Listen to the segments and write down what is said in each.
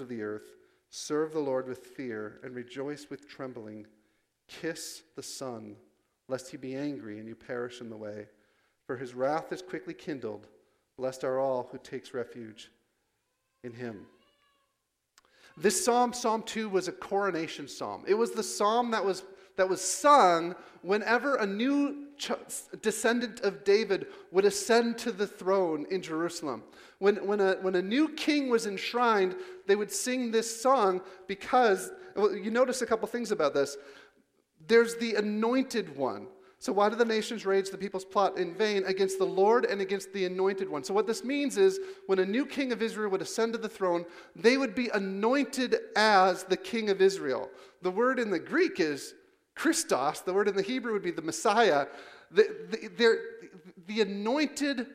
of the earth, serve the Lord with fear and rejoice with trembling. Kiss the Son, lest he be angry and you perish in the way. For his wrath is quickly kindled. Blessed are all who takes refuge in him. This psalm, Psalm 2, was a coronation psalm. It was the psalm that was, that was sung whenever a new descendant of David would ascend to the throne in Jerusalem. When, when, a, when a new king was enshrined, they would sing this song because, well, you notice a couple things about this. There's the anointed one. So, why do the nations rage, the peoples plot in vain against the Lord and against the anointed one? So, what this means is when a new king of Israel would ascend to the throne, they would be anointed as the king of Israel. The word in the Greek is Christos, the word in the Hebrew would be the Messiah. The, the, the anointed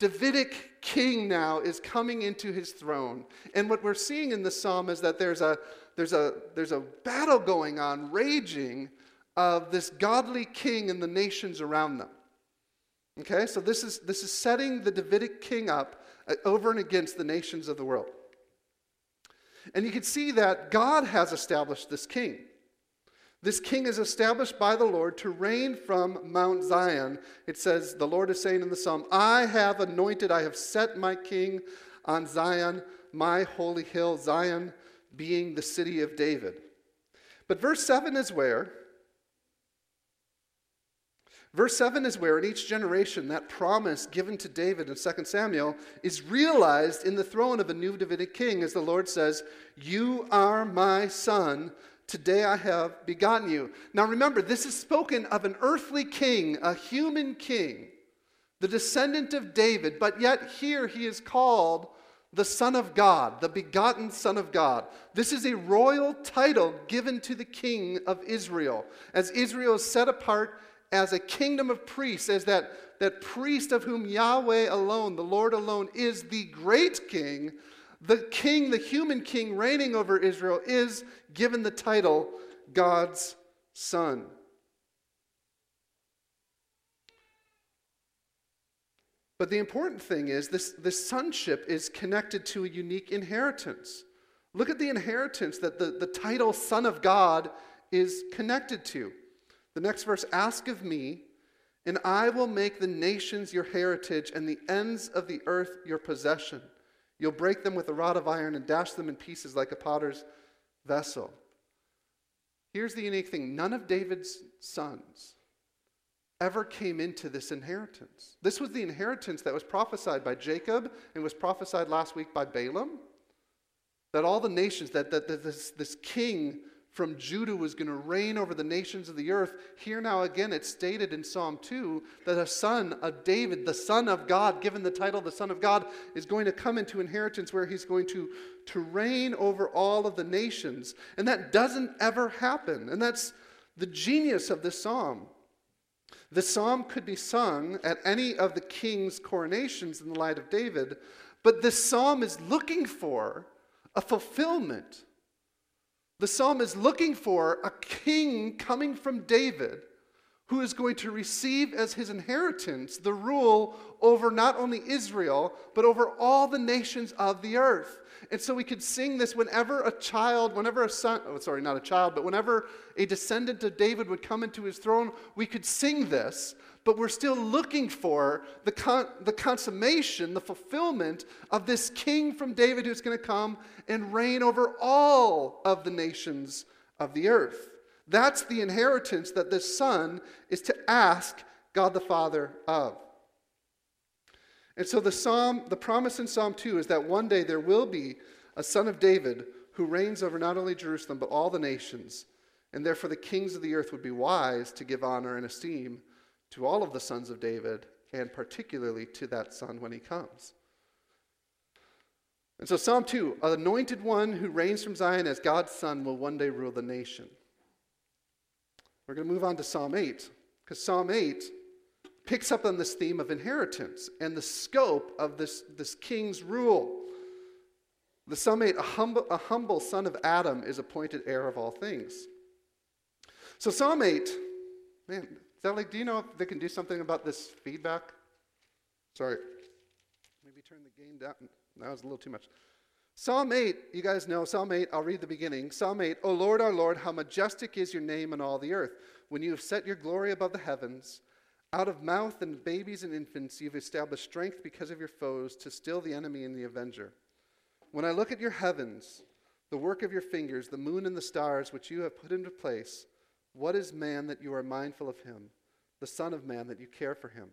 Davidic king now is coming into his throne. And what we're seeing in the psalm is that there's a, there's a, there's a battle going on, raging of this godly king and the nations around them. Okay, so this is, this is setting the Davidic king up uh, over and against the nations of the world. And you can see that God has established this king. This king is established by the Lord to reign from Mount Zion. It says, the Lord is saying in the psalm, I have anointed, I have set my king on Zion, my holy hill, Zion being the city of David. But verse 7 is where Verse 7 is where in each generation that promise given to David in 2 Samuel is realized in the throne of a new Davidic king as the Lord says, You are my son. Today I have begotten you. Now remember, this is spoken of an earthly king, a human king, the descendant of David, but yet here he is called the Son of God, the begotten Son of God. This is a royal title given to the King of Israel. As Israel is set apart as a kingdom of priests, as that, that priest of whom Yahweh alone, the Lord alone, is the great king, the king, the human king reigning over Israel, is given the title God's Son. But the important thing is this, this sonship is connected to a unique inheritance. Look at the inheritance that the, the title Son of God is connected to. The next verse Ask of me, and I will make the nations your heritage and the ends of the earth your possession. You'll break them with a rod of iron and dash them in pieces like a potter's vessel. Here's the unique thing none of David's sons ever came into this inheritance. This was the inheritance that was prophesied by Jacob and was prophesied last week by Balaam. That all the nations, that, that, that this, this king from Judah was going to reign over the nations of the earth. Here now again, it's stated in Psalm 2 that a son of David, the Son of God, given the title the Son of God, is going to come into inheritance where he's going to, to reign over all of the nations. And that doesn't ever happen. And that's the genius of this psalm. The psalm could be sung at any of the king's coronations in the light of David, but this psalm is looking for a fulfillment the psalm is looking for a king coming from David who is going to receive as his inheritance the rule over not only Israel, but over all the nations of the earth. And so we could sing this whenever a child, whenever a son, oh, sorry, not a child, but whenever a descendant of David would come into his throne, we could sing this but we're still looking for the, con- the consummation, the fulfillment of this king from David who's going to come and reign over all of the nations of the earth. That's the inheritance that the son is to ask God the Father of. And so the psalm, the promise in Psalm 2 is that one day there will be a son of David who reigns over not only Jerusalem but all the nations. And therefore the kings of the earth would be wise to give honor and esteem to all of the sons of David, and particularly to that son when he comes. And so, Psalm 2 an anointed one who reigns from Zion as God's son will one day rule the nation. We're going to move on to Psalm 8, because Psalm 8 picks up on this theme of inheritance and the scope of this, this king's rule. The Psalm 8, a humble, a humble son of Adam is appointed heir of all things. So, Psalm 8, man, is that like, do you know if they can do something about this feedback? Sorry. Maybe turn the gain down. That was a little too much. Psalm 8, you guys know Psalm 8, I'll read the beginning. Psalm 8, O Lord, our Lord, how majestic is your name in all the earth. When you have set your glory above the heavens, out of mouth and babies and infants, you've established strength because of your foes to still the enemy and the avenger. When I look at your heavens, the work of your fingers, the moon and the stars which you have put into place, what is man that you are mindful of him, the Son of Man that you care for him?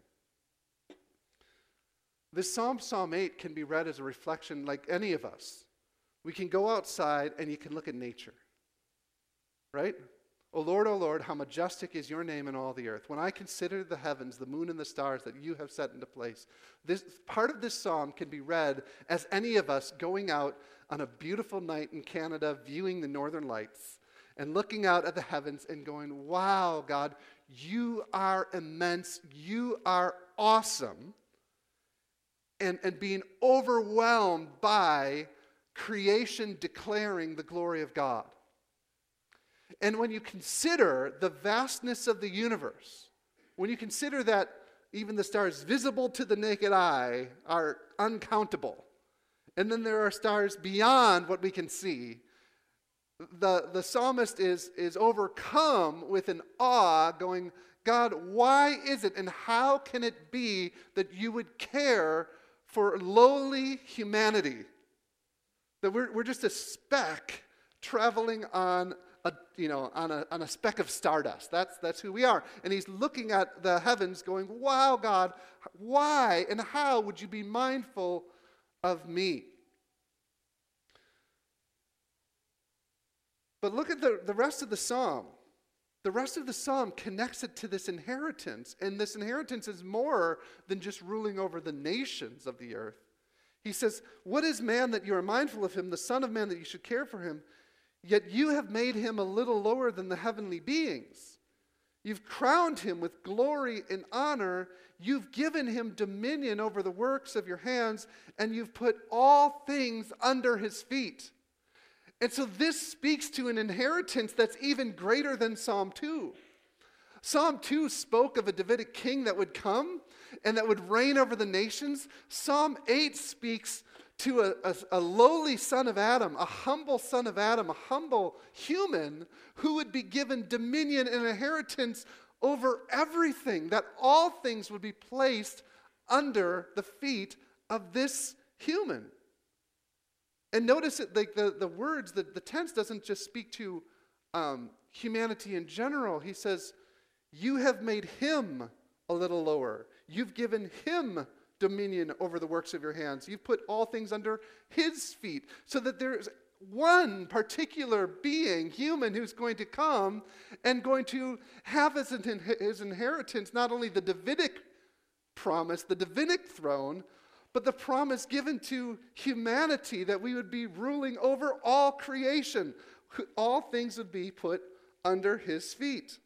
This Psalm, Psalm 8, can be read as a reflection like any of us. We can go outside and you can look at nature. Right? O Lord, O Lord, how majestic is your name in all the earth. When I consider the heavens, the moon, and the stars that you have set into place, this part of this psalm can be read as any of us going out on a beautiful night in Canada, viewing the northern lights, and looking out at the heavens and going, Wow, God, you are immense. You are awesome and, and being overwhelmed by creation declaring the glory of God. And when you consider the vastness of the universe, when you consider that even the stars visible to the naked eye are uncountable, and then there are stars beyond what we can see, the, the psalmist is, is overcome with an awe, going, God, why is it and how can it be that you would care for lowly humanity. That we're, we're just a speck traveling on a, you know, on a, on a speck of stardust. That's, that's who we are. And he's looking at the heavens going, Wow, God, why and how would you be mindful of me? But look at the, the rest of the psalm. The rest of the psalm connects it to this inheritance, and this inheritance is more than just ruling over the nations of the earth. He says, What is man that you are mindful of him, the Son of Man that you should care for him? Yet you have made him a little lower than the heavenly beings. You've crowned him with glory and honor. You've given him dominion over the works of your hands, and you've put all things under his feet. And so this speaks to an inheritance that's even greater than Psalm 2. Psalm 2 spoke of a Davidic king that would come and that would reign over the nations. Psalm 8 speaks to a, a, a, lowly son of Adam, a humble son of Adam, a humble human who would be given dominion and inheritance over everything, that all things would be placed under the feet of this human. And notice it, like the, the words, the, the tense doesn't just speak to um, humanity in general. He says, You have made him a little lower. You've given him dominion over the works of your hands. You've put all things under his feet, so that there's one particular being, human, who's going to come and going to have as his inheritance not only the Davidic promise, the Davidic throne, but the promise given to humanity that we would be ruling over all creation. All things would be put under his feet.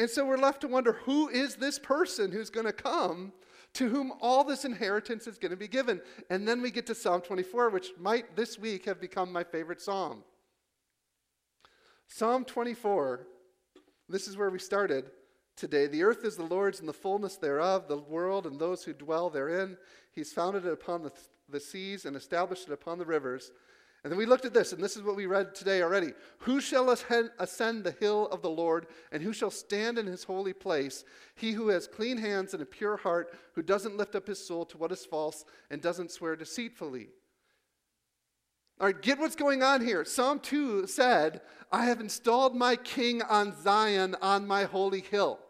And so we're left to wonder who is this person who's going to come to whom all this inheritance is going to be given? And then we get to Psalm 24, which might this week have become my favorite psalm. Psalm 24, this is where we started today. The earth is the Lord's and the fullness thereof, the world and those who dwell therein. He's founded it upon the, the seas and established it upon the rivers. And then we looked at this, and this is what we read today already. Who shall ascend the hill of the Lord, and who shall stand in his holy place? He who has clean hands and a pure heart, who doesn't lift up his soul to what is false, and doesn't swear deceitfully. All right, get what's going on here. Psalm 2 said, I have installed my king on Zion on my holy hill.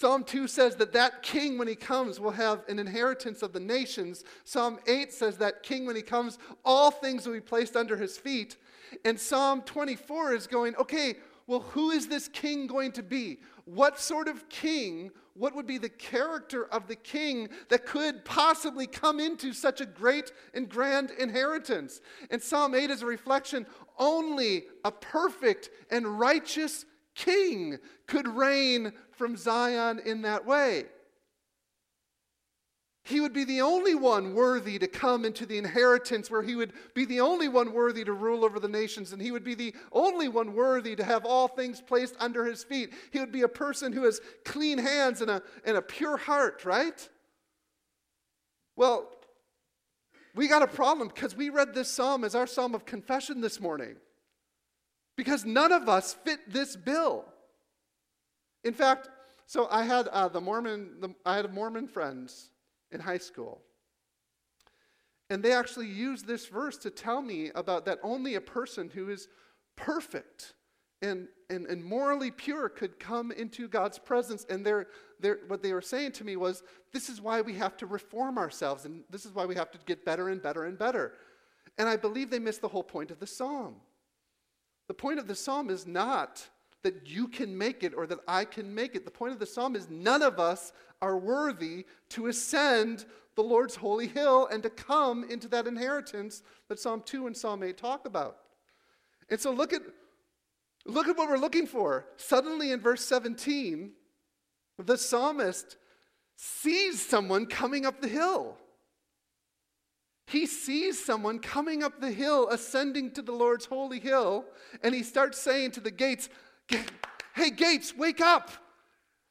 Psalm 2 says that that king, when he comes, will have an inheritance of the nations. Psalm 8 says that king, when he comes, all things will be placed under his feet. And Psalm 24 is going, okay, well, who is this king going to be? What sort of king, what would be the character of the king that could possibly come into such a great and grand inheritance? And Psalm 8 is a reflection only a perfect and righteous king could reign from Zion in that way. He would be the only one worthy to come into the inheritance where he would be the only one worthy to rule over the nations, and he would be the only one worthy to have all things placed under his feet. He would be a person who has clean hands and a, and a pure heart, right? Well, we got a problem because we read this psalm as our psalm of confession this morning. Because none of us fit this bill. In fact, so I had uh, the Mormon, the, I had Mormon friends in high school. And they actually used this verse to tell me about that only a person who is perfect and, and, and morally pure could come into God's presence. And they're, they're, what they were saying to me was, this is why we have to reform ourselves, and this is why we have to get better and better and better. And I believe they missed the whole point of the psalm. The point of the psalm is not that you can make it or that I can make it. The point of the psalm is none of us are worthy to ascend the Lord's holy hill and to come into that inheritance that Psalm 2 and Psalm 8 talk about. And so look at look at what we're looking for. Suddenly in verse 17, the psalmist sees someone coming up the hill. He sees someone coming up the hill, ascending to the Lord's holy hill, and he starts saying to the gates, Hey, gates, wake up!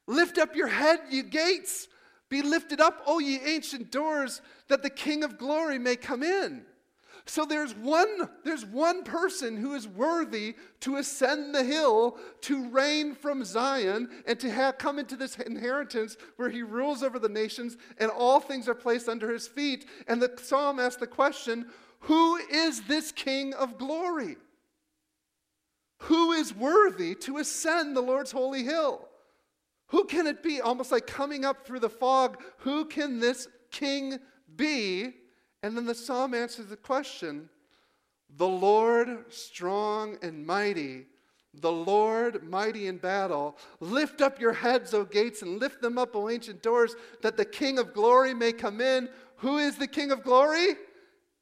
Lift up your head, you gates! Be lifted up, O ye ancient doors, that the King of glory may come in. So there's one, there's one person who is worthy to ascend the hill, to reign from Zion, and to have come into this inheritance where he rules over the nations, and all things are placed under his feet. And the psalm asks the question Who is this King of glory? Who is worthy to ascend the Lord's holy hill? Who can it be? Almost like coming up through the fog. Who can this king be? And then the psalm answers the question The Lord strong and mighty, the Lord mighty in battle. Lift up your heads, O gates, and lift them up, O ancient doors, that the King of glory may come in. Who is the King of glory?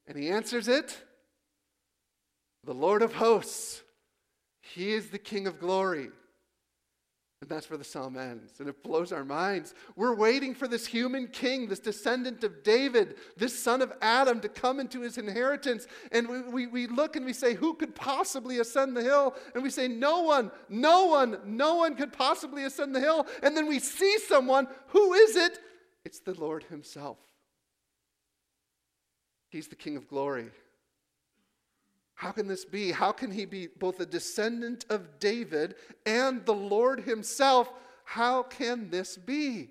And he answers it The Lord of hosts. He is the King of glory. And that's where the psalm ends. And it blows our minds. We're waiting for this human king, this descendant of David, this son of Adam to come into his inheritance. And we, we, we, look and we say, Who could possibly ascend the hill? And we say, No one, no one, no one could possibly ascend the hill. And then we see someone. Who is it? It's the Lord himself. He's the King of glory. How can this be? How can he be both a descendant of David and the Lord himself? How can this be?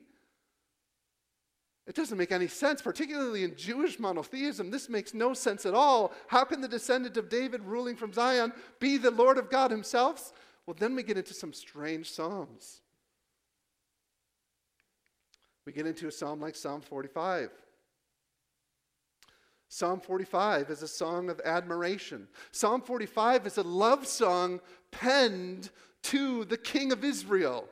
It doesn't make any sense, particularly in Jewish monotheism. This makes no sense at all. How can the descendant of David ruling from Zion be the Lord of God himself? Well, then we get into some strange Psalms. We get into a psalm like Psalm 45. Psalm 45 is a song of admiration. Psalm 45 is a love song penned to the king of Israel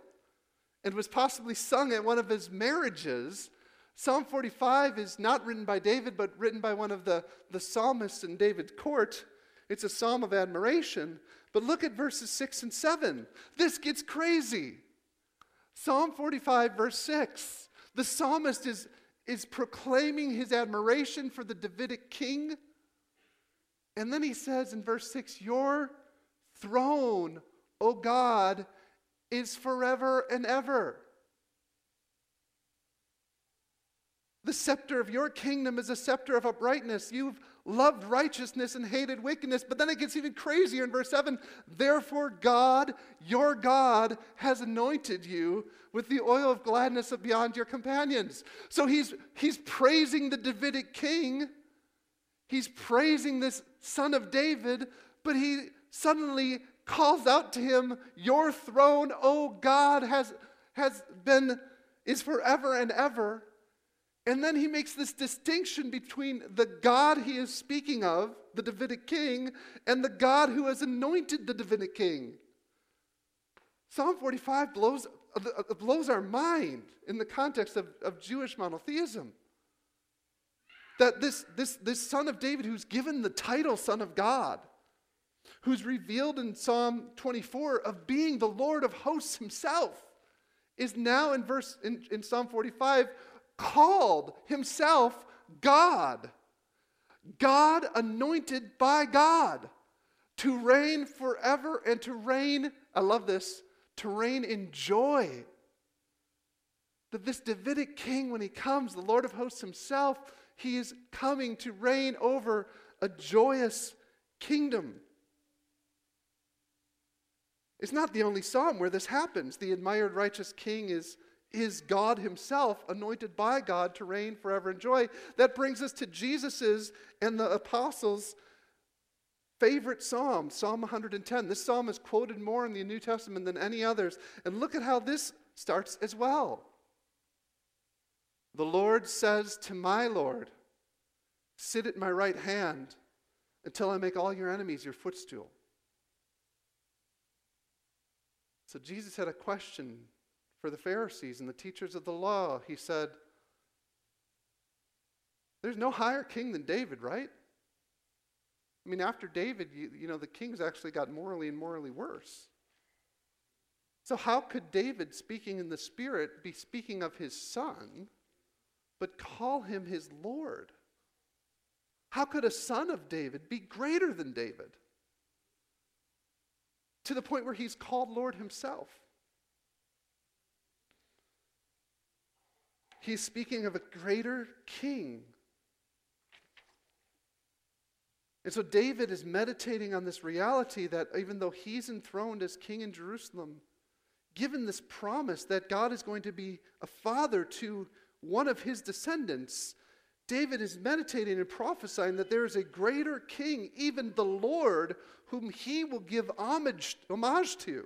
and was possibly sung at one of his marriages. Psalm 45 is not written by David, but written by one of the, the psalmists in David's court. It's a psalm of admiration. But look at verses 6 and 7. This gets crazy. Psalm 45, verse 6. The psalmist is is proclaiming his admiration for the Davidic king. And then he says in verse 6 Your throne, O God, is forever and ever. The scepter of your kingdom is a scepter of uprightness. You've loved righteousness and hated wickedness. But then it gets even crazier in verse 7 Therefore, God, your God, has anointed you with the oil of gladness of beyond your companions. So he's, he's praising the Davidic king, he's praising this son of David, but he suddenly calls out to him, Your throne, O God, has, has been, is forever and ever. And then he makes this distinction between the God he is speaking of, the Davidic king, and the God who has anointed the Davidic king. Psalm 45 blows, blows our mind in the context of, of Jewish monotheism. That this, this, this son of David, who's given the title Son of God, who's revealed in Psalm 24 of being the Lord of hosts himself, is now in verse in, in Psalm 45 called himself God. God anointed by God to reign forever and to reign, I love this, to reign in joy. That this Davidic king, when he comes, the Lord of hosts himself, he is coming to reign over a joyous kingdom. It's not the only psalm where this happens. The admired righteous king is, is God himself, anointed by God to reign forever in joy. That brings us to Jesus's and the apostles' favorite psalm, Psalm 110. This psalm is quoted more in the New Testament than any others. And look at how this starts as well. The Lord says to my Lord, Sit at my right hand until I make all your enemies your footstool. So Jesus had a question for the Pharisees and the teachers of the law. He said, There's no higher king than David, right? I mean, after David, you, you know, the kings actually got morally and morally worse. So, how could David, speaking in the Spirit, be speaking of his son, but call him his Lord? How could a son of David be greater than David? to the point where he's called Lord himself. He's speaking of a greater king. And so David is meditating on this reality that even though he's enthroned as king in Jerusalem, given this promise that God is going to be a father to one of his descendants, David is meditating and prophesying that there is a greater king, even the Lord, whom he will give homage, homage to.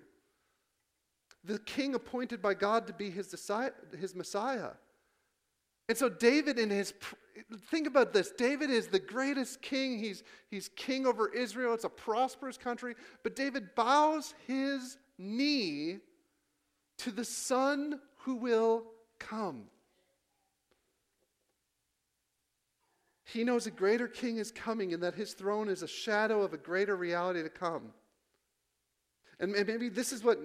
The king appointed by God to be his, his Messiah. And so, David, in his, think about this David is the greatest king. He's, he's king over Israel. It's a prosperous country. But David bows his knee to the son who will come. He knows a greater king is coming and that his throne is a shadow of a greater reality to come. And maybe this is what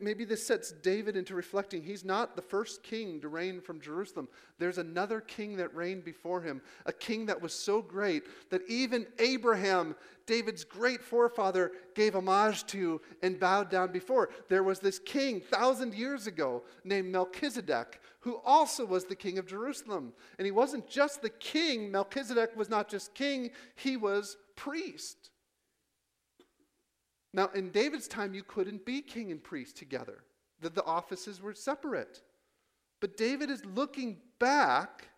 maybe this sets David into reflecting. He's not the first king to reign from Jerusalem. There's another king that reigned before him, a king that was so great that even Abraham, David's great forefather, gave homage to and bowed down before. There was this king thousand years ago named Melchizedek, who also was the king of Jerusalem. And he wasn't just the king, Melchizedek was not just king, he was priest. Now, in David's time, you couldn't be king and priest together, the, the offices were separate. But David is looking back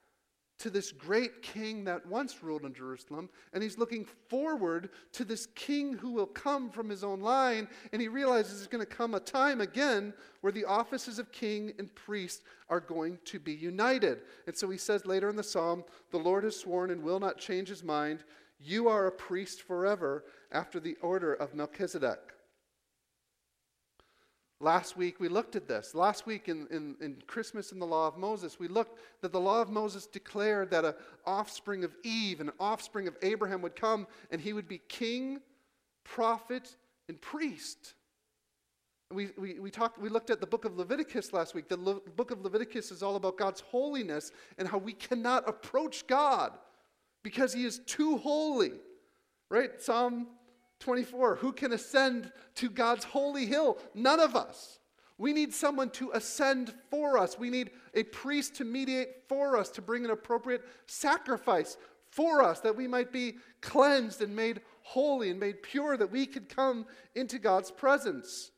to this great king that once ruled in Jerusalem, and he's looking forward to this king who will come from his own line, and he realizes there's going to come a time again where the offices of king and priest are going to be united. And so he says later in the psalm, The Lord has sworn and will not change his mind. You are a priest forever after the order of Melchizedek. Last week we looked at this. Last week in, in, in, Christmas in the law of Moses, we looked that the law of Moses declared that an offspring of Eve, an offspring of Abraham would come and he would be king, prophet, and priest. We, we, we, talked, we looked at the book of Leviticus last week. The Le- book of Leviticus is all about God's holiness and how we cannot approach God because he is too holy. Right? Psalm 24 Who can ascend to God's holy hill? None of us. We need someone to ascend for us. We need a priest to mediate for us, to bring an appropriate sacrifice for us, that we might be cleansed and made holy and made pure, that we could come into God's presence.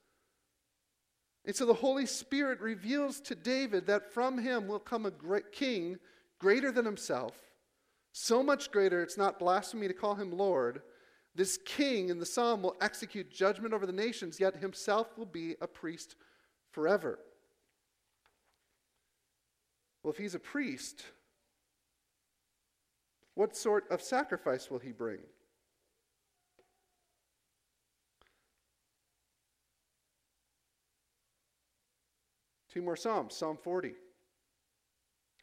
And so the Holy Spirit reveals to David that from him will come a great king greater than himself, so much greater it's not blasphemy to call him Lord this king in the psalm will execute judgment over the nations, yet himself will be a priest forever. Well, if he's a priest, what sort of sacrifice will he bring? Two more Psalms. Psalm 40.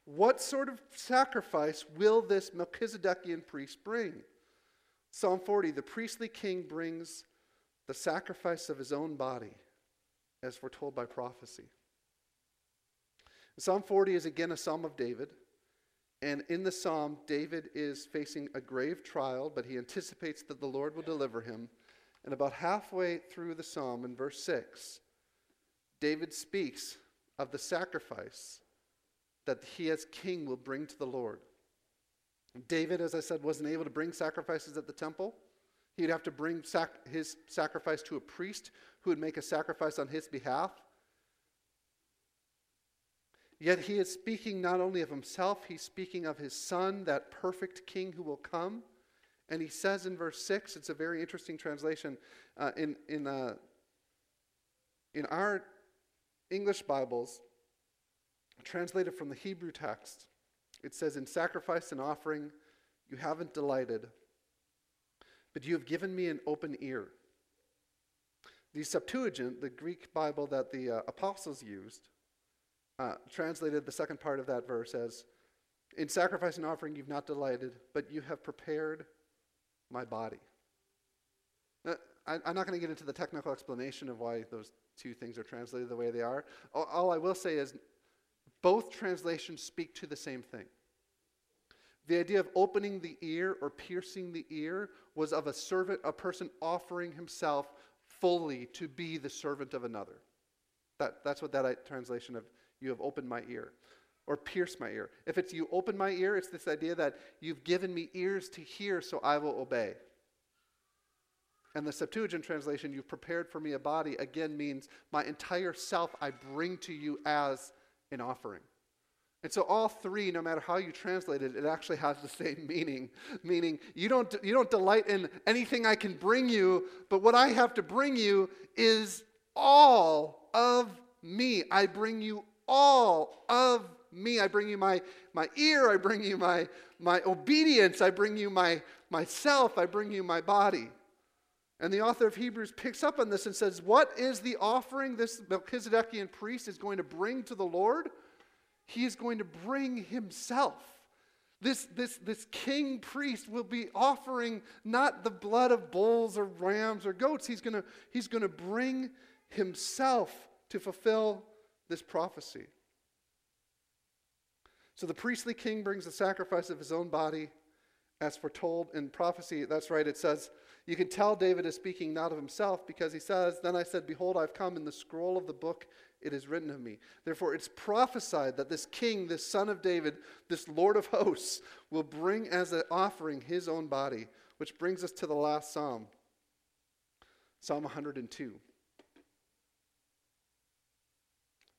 What sort of sacrifice will this Melchizedekian priest bring? Psalm 40 the priestly king brings the sacrifice of his own body, as foretold by prophecy. Psalm 40 is again a psalm of David. And in the psalm, David is facing a grave trial, but he anticipates that the Lord will deliver him. And about halfway through the psalm, in verse 6, David speaks of the sacrifice that he as king will bring to the Lord. David, as I said, wasn't able to bring sacrifices at the temple. He'd have to bring sac- his sacrifice to a priest who would make a sacrifice on his behalf. Yet he is speaking not only of himself, he's speaking of his son, that perfect king who will come. And he says in verse 6, it's a very interesting translation. Uh, in, in, uh, in our English Bibles, translated from the Hebrew text, it says, In sacrifice and offering you haven't delighted, but you have given me an open ear. The Septuagint, the Greek Bible that the uh, apostles used, uh, translated the second part of that verse as In sacrifice and offering you've not delighted, but you have prepared my body. Uh, I, am not going to get into the technical explanation of why those two things are translated the way they are. All, all I will say is both translations speak to the same thing. The idea of opening the ear or piercing the ear was of a servant, a person offering himself fully to be the servant of another. That, that's what that uh, translation of you have opened my ear or pierced my ear. If it's you open my ear, it's this idea that you've given me ears to hear, so I will obey. And the Septuagint translation, you've prepared for me a body, again means my entire self I bring to you as an offering. And so all three, no matter how you translate it, it actually has the same meaning. Meaning you don't, you don't delight in anything I can bring you, but what I have to bring you is all of me. I bring you all of me. I bring you my, my ear. I bring you my, my obedience. I bring you my myself. I bring you my body. And the author of Hebrews picks up on this and says, What is the offering this Melchizedekian priest is going to bring to the Lord? He is going to bring himself. This, this, this king priest will be offering not the blood of bulls or rams or goats. He's going to, he's going to bring himself to fulfill this prophecy. So the priestly king brings the sacrifice of his own body as foretold in prophecy. That's right, it says, you can tell David is speaking not of himself because he says, Then I said, Behold, I've come in the scroll of the book, it is written of me. Therefore, it's prophesied that this king, this son of David, this Lord of hosts, will bring as an offering his own body, which brings us to the last psalm, Psalm 102.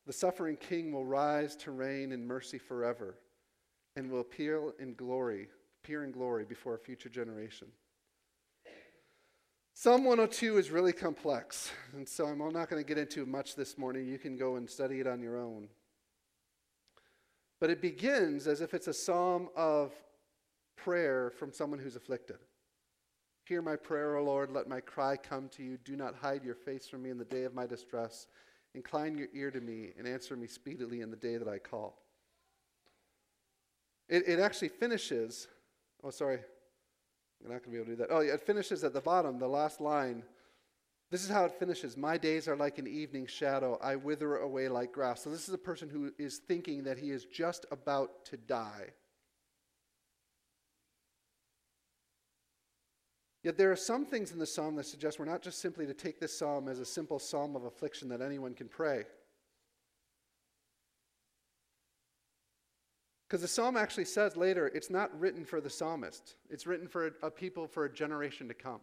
The suffering king will rise to reign in mercy forever and will appear in glory, appear in glory before a future generation. Psalm 102 is really complex, and so I'm not going to get into much this morning. You can go and study it on your own. But it begins as if it's a psalm of prayer from someone who's afflicted. Hear my prayer, O Lord. Let my cry come to you. Do not hide your face from me in the day of my distress. Incline your ear to me and answer me speedily in the day that I call. It, it actually finishes, oh, sorry, I'm not going to be able to do that. Oh, yeah, it finishes at the bottom, the last line. This is how it finishes My days are like an evening shadow, I wither away like grass. So, this is a person who is thinking that he is just about to die. Yet there are some things in the psalm that suggest we're not just simply to take this psalm as a simple psalm of affliction that anyone can pray. Because the psalm actually says later, it's not written for the psalmist, it's written for a, a people for a generation to come.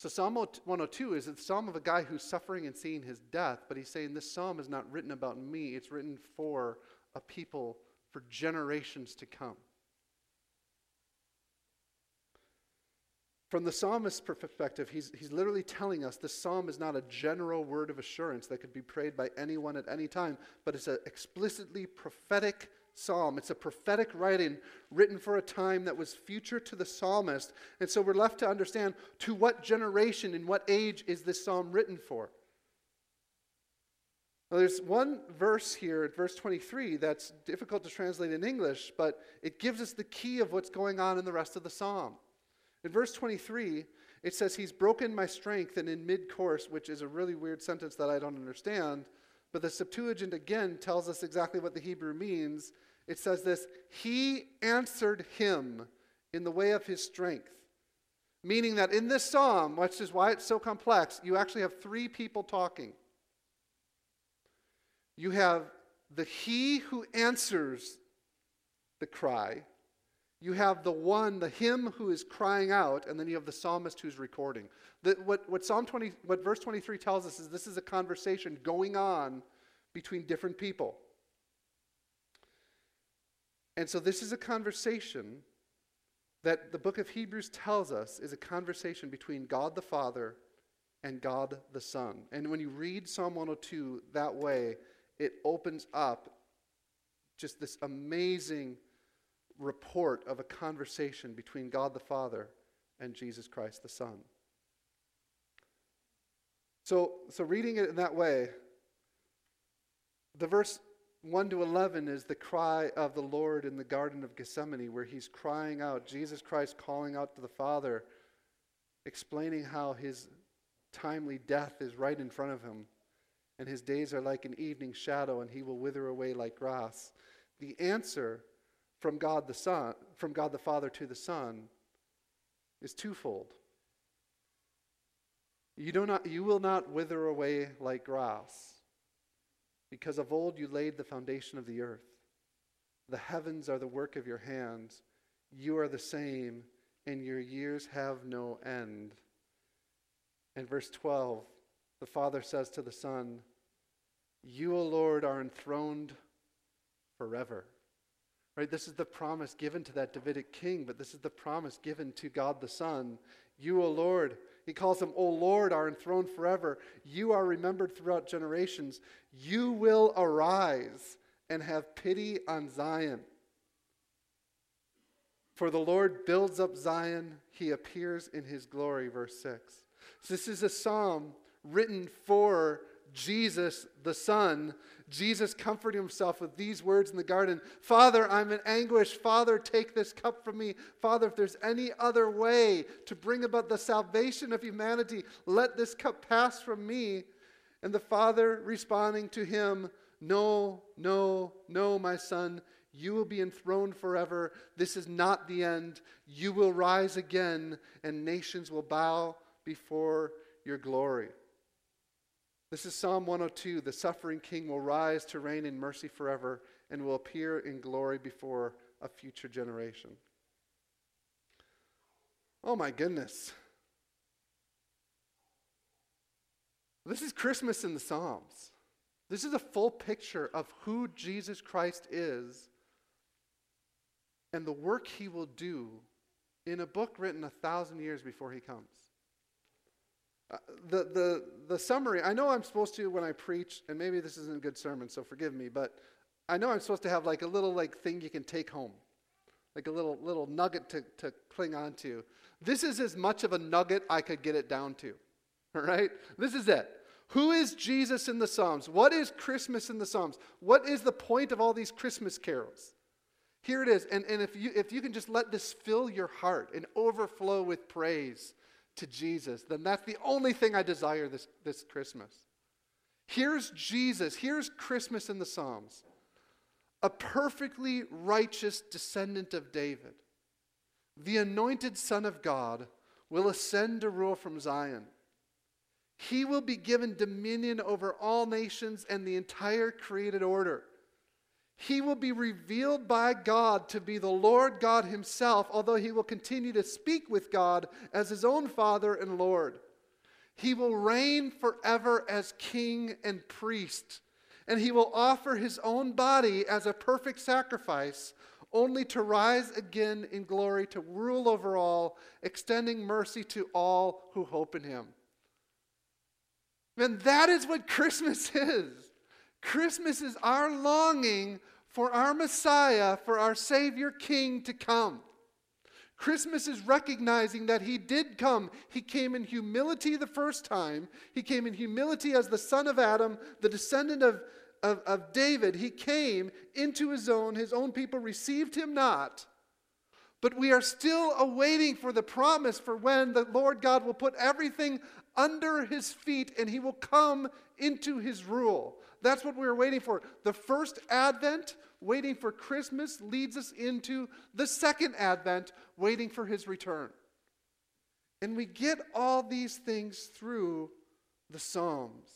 So Psalm 102 is the psalm of a guy who's suffering and seeing his death, but he's saying this psalm is not written about me, it's written for a people for generations to come. From the psalmist's perspective, he's, he's literally telling us this psalm is not a general word of assurance that could be prayed by anyone at any time, but it's an explicitly prophetic psalm. It's a prophetic writing written for a time that was future to the psalmist. And so we're left to understand to what generation, in what age is this psalm written for? Now, there's one verse here verse 23 that's difficult to translate in English, but it gives us the key of what's going on in the rest of the psalm. In verse 23, it says, He's broken my strength, and in mid course, which is a really weird sentence that I don't understand, but the Septuagint again tells us exactly what the Hebrew means. It says this He answered him in the way of his strength. Meaning that in this psalm, which is why it's so complex, you actually have three people talking. You have the He who answers the cry. You have the one, the him who is crying out, and then you have the psalmist who's recording. The, what, what Psalm 20, what verse 23 tells us is this is a conversation going on between different people. And so this is a conversation that the book of Hebrews tells us is a conversation between God the Father and God the Son. And when you read Psalm 102 that way, it opens up just this amazing report of a conversation between God the Father and Jesus Christ the Son. So, so reading it in that way, the verse 1 to 11 is the cry of the Lord in the Garden of Gethsemane, where he's crying out, Jesus Christ calling out to the Father, explaining how his timely death is right in front of him, and his days are like an evening shadow, and he will wither away like grass. The answer from God the Son, from God the Father to the Son, is twofold. You, do not, you will not wither away like grass, because of old you laid the foundation of the earth. The heavens are the work of your hands. You are the same, and your years have no end. And verse 12, the Father says to the Son, You, O Lord, are enthroned forever. Right? This is the promise given to that Davidic king, but this is the promise given to God the Son. You, O Lord, he calls him, O Lord, are enthroned forever. You are remembered throughout generations. You will arise and have pity on Zion. For the Lord builds up Zion, he appears in his glory. Verse 6. So this is a psalm written for Jesus the Son. Jesus comforted himself with these words in the garden Father, I'm in anguish. Father, take this cup from me. Father, if there's any other way to bring about the salvation of humanity, let this cup pass from me. And the Father responding to him, No, no, no, my son. You will be enthroned forever. This is not the end. You will rise again, and nations will bow before your glory. This is Psalm 102. The suffering king will rise to reign in mercy forever and will appear in glory before a future generation. Oh my goodness. This is Christmas in the Psalms. This is a full picture of who Jesus Christ is and the work he will do in a book written a thousand years before he comes. Uh, the, the, the summary, I know I'm supposed to when I preach, and maybe this isn't a good sermon, so forgive me, but I know I'm supposed to have like a little like thing you can take home, like a little little nugget to, to cling on to. This is as much of a nugget I could get it down to. All right? This is it. Who is Jesus in the Psalms? What is Christmas in the Psalms? What is the point of all these Christmas carols? Here it is. And, and if, you, if you can just let this fill your heart and overflow with praise to Jesus, then that's the only thing I desire this, this Christmas. Here's Jesus. Here's Christmas in the Psalms. A perfectly righteous descendant of David, the anointed Son of God, will ascend to rule from Zion. He will be given dominion over all nations and the entire created order. He will be revealed by God to be the Lord God Himself, although He will continue to speak with God as His own Father and Lord. He will reign forever as King and priest, and He will offer His own body as a perfect sacrifice, only to rise again in glory to rule over all, extending mercy to all who hope in Him. And that is what Christmas is. Christmas is our longing for our Messiah, for our Savior King to come. Christmas is recognizing that He did come. He came in humility the first time, He came in humility as the son of Adam, the descendant of, of, of David. He came into His own, His own people received Him not. But we are still awaiting for the promise for when the Lord God will put everything under his feet and he will come into his rule. That's what we are waiting for. The first advent, waiting for Christmas, leads us into the second advent, waiting for his return. And we get all these things through the Psalms.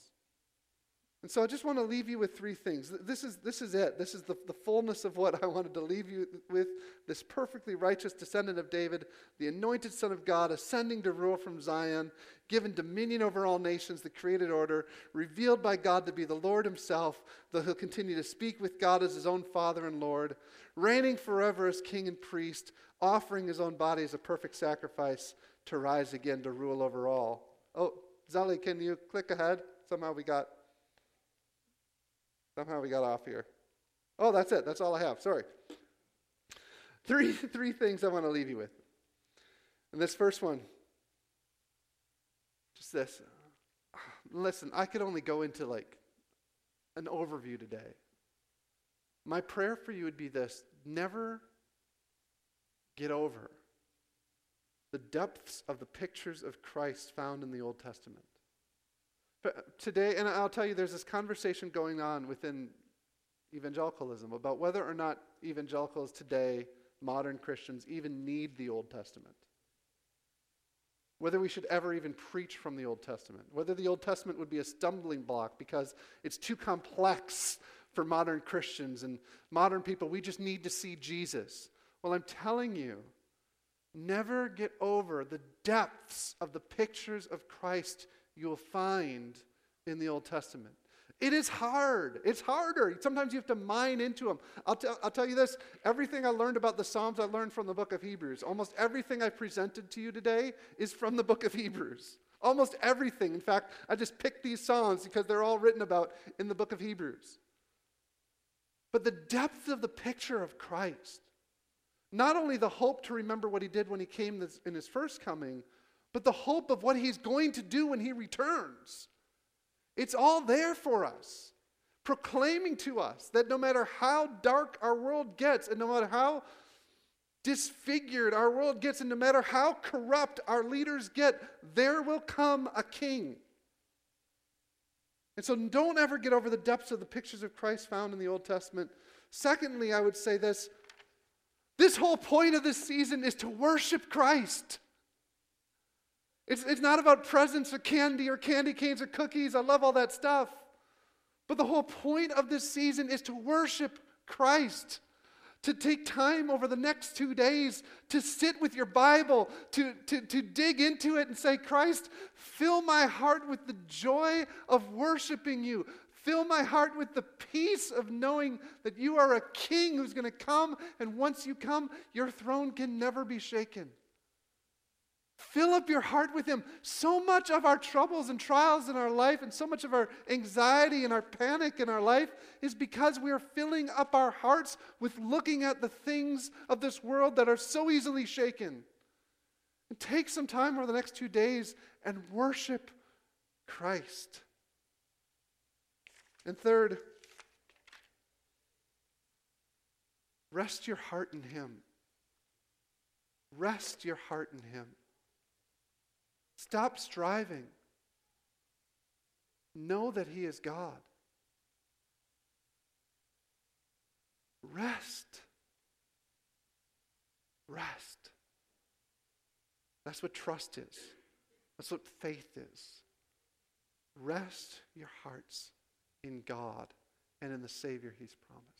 And so I just want to leave you with three things. This is, this is it. This is the, the fullness of what I wanted to leave you with. This perfectly righteous descendant of David, the anointed Son of God, ascending to rule from Zion, given dominion over all nations, the created order, revealed by God to be the Lord himself, though he'll continue to speak with God as his own Father and Lord, reigning forever as king and priest, offering his own body as a perfect sacrifice to rise again to rule over all. Oh, Zali, can you click ahead? Somehow we got Somehow we got off here. Oh, that's it. That's all I have. Sorry. Three, three things I want to leave you with. And this first one, just this. Listen, I could only go into like an overview today. My prayer for you would be this never get over the depths of the pictures of Christ found in the Old Testament today, and I'll tell you, there's this conversation going on within evangelicalism about whether or not evangelicals today, modern Christians, even need the Old Testament. Whether we should ever even preach from the Old Testament. Whether the Old Testament would be a stumbling block because it's too complex for modern Christians and modern people. We just need to see Jesus. Well, I'm telling you, never get over the depths of the pictures of Christ you'll find in the Old Testament. It is hard. It's harder. Sometimes you have to mine into them. I'll, t- I'll tell you this everything I learned about the Psalms, I learned from the book of Hebrews. Almost everything I presented to you today is from the book of Hebrews. Almost everything. In fact, I just picked these Psalms because they're all written about in the book of Hebrews. But the depth of the picture of Christ, not only the hope to remember what he did when he came in his first coming, but the hope of what he's going to do when he returns. It's all there for us, proclaiming to us that no matter how dark our world gets, and no matter how disfigured our world gets, and no matter how corrupt our leaders get, there will come a king. And so don't ever get over the depths of the pictures of Christ found in the Old Testament. Secondly, I would say this this whole point of this season is to worship Christ. It's, it's not about presents or candy or candy canes or cookies. I love all that stuff. But the whole point of this season is to worship Christ. To take time over the next two days to sit with your Bible, to, to, to dig into it and say, Christ, fill my heart with the joy of worshiping you. Fill my heart with the peace of knowing that you are a king who's going to come, and once you come, your throne can never be shaken. Fill up your heart with Him. So much of our troubles and trials in our life, and so much of our anxiety and our panic in our life, is because we are filling up our hearts with looking at the things of this world that are so easily shaken. And take some time over the next two days and worship Christ. And third, rest your heart in Him. Rest your heart in Him. Stop striving. Know that He is God. Rest. Rest. That's what trust is. That's what faith is. Rest your hearts in God and in the Savior He's promised.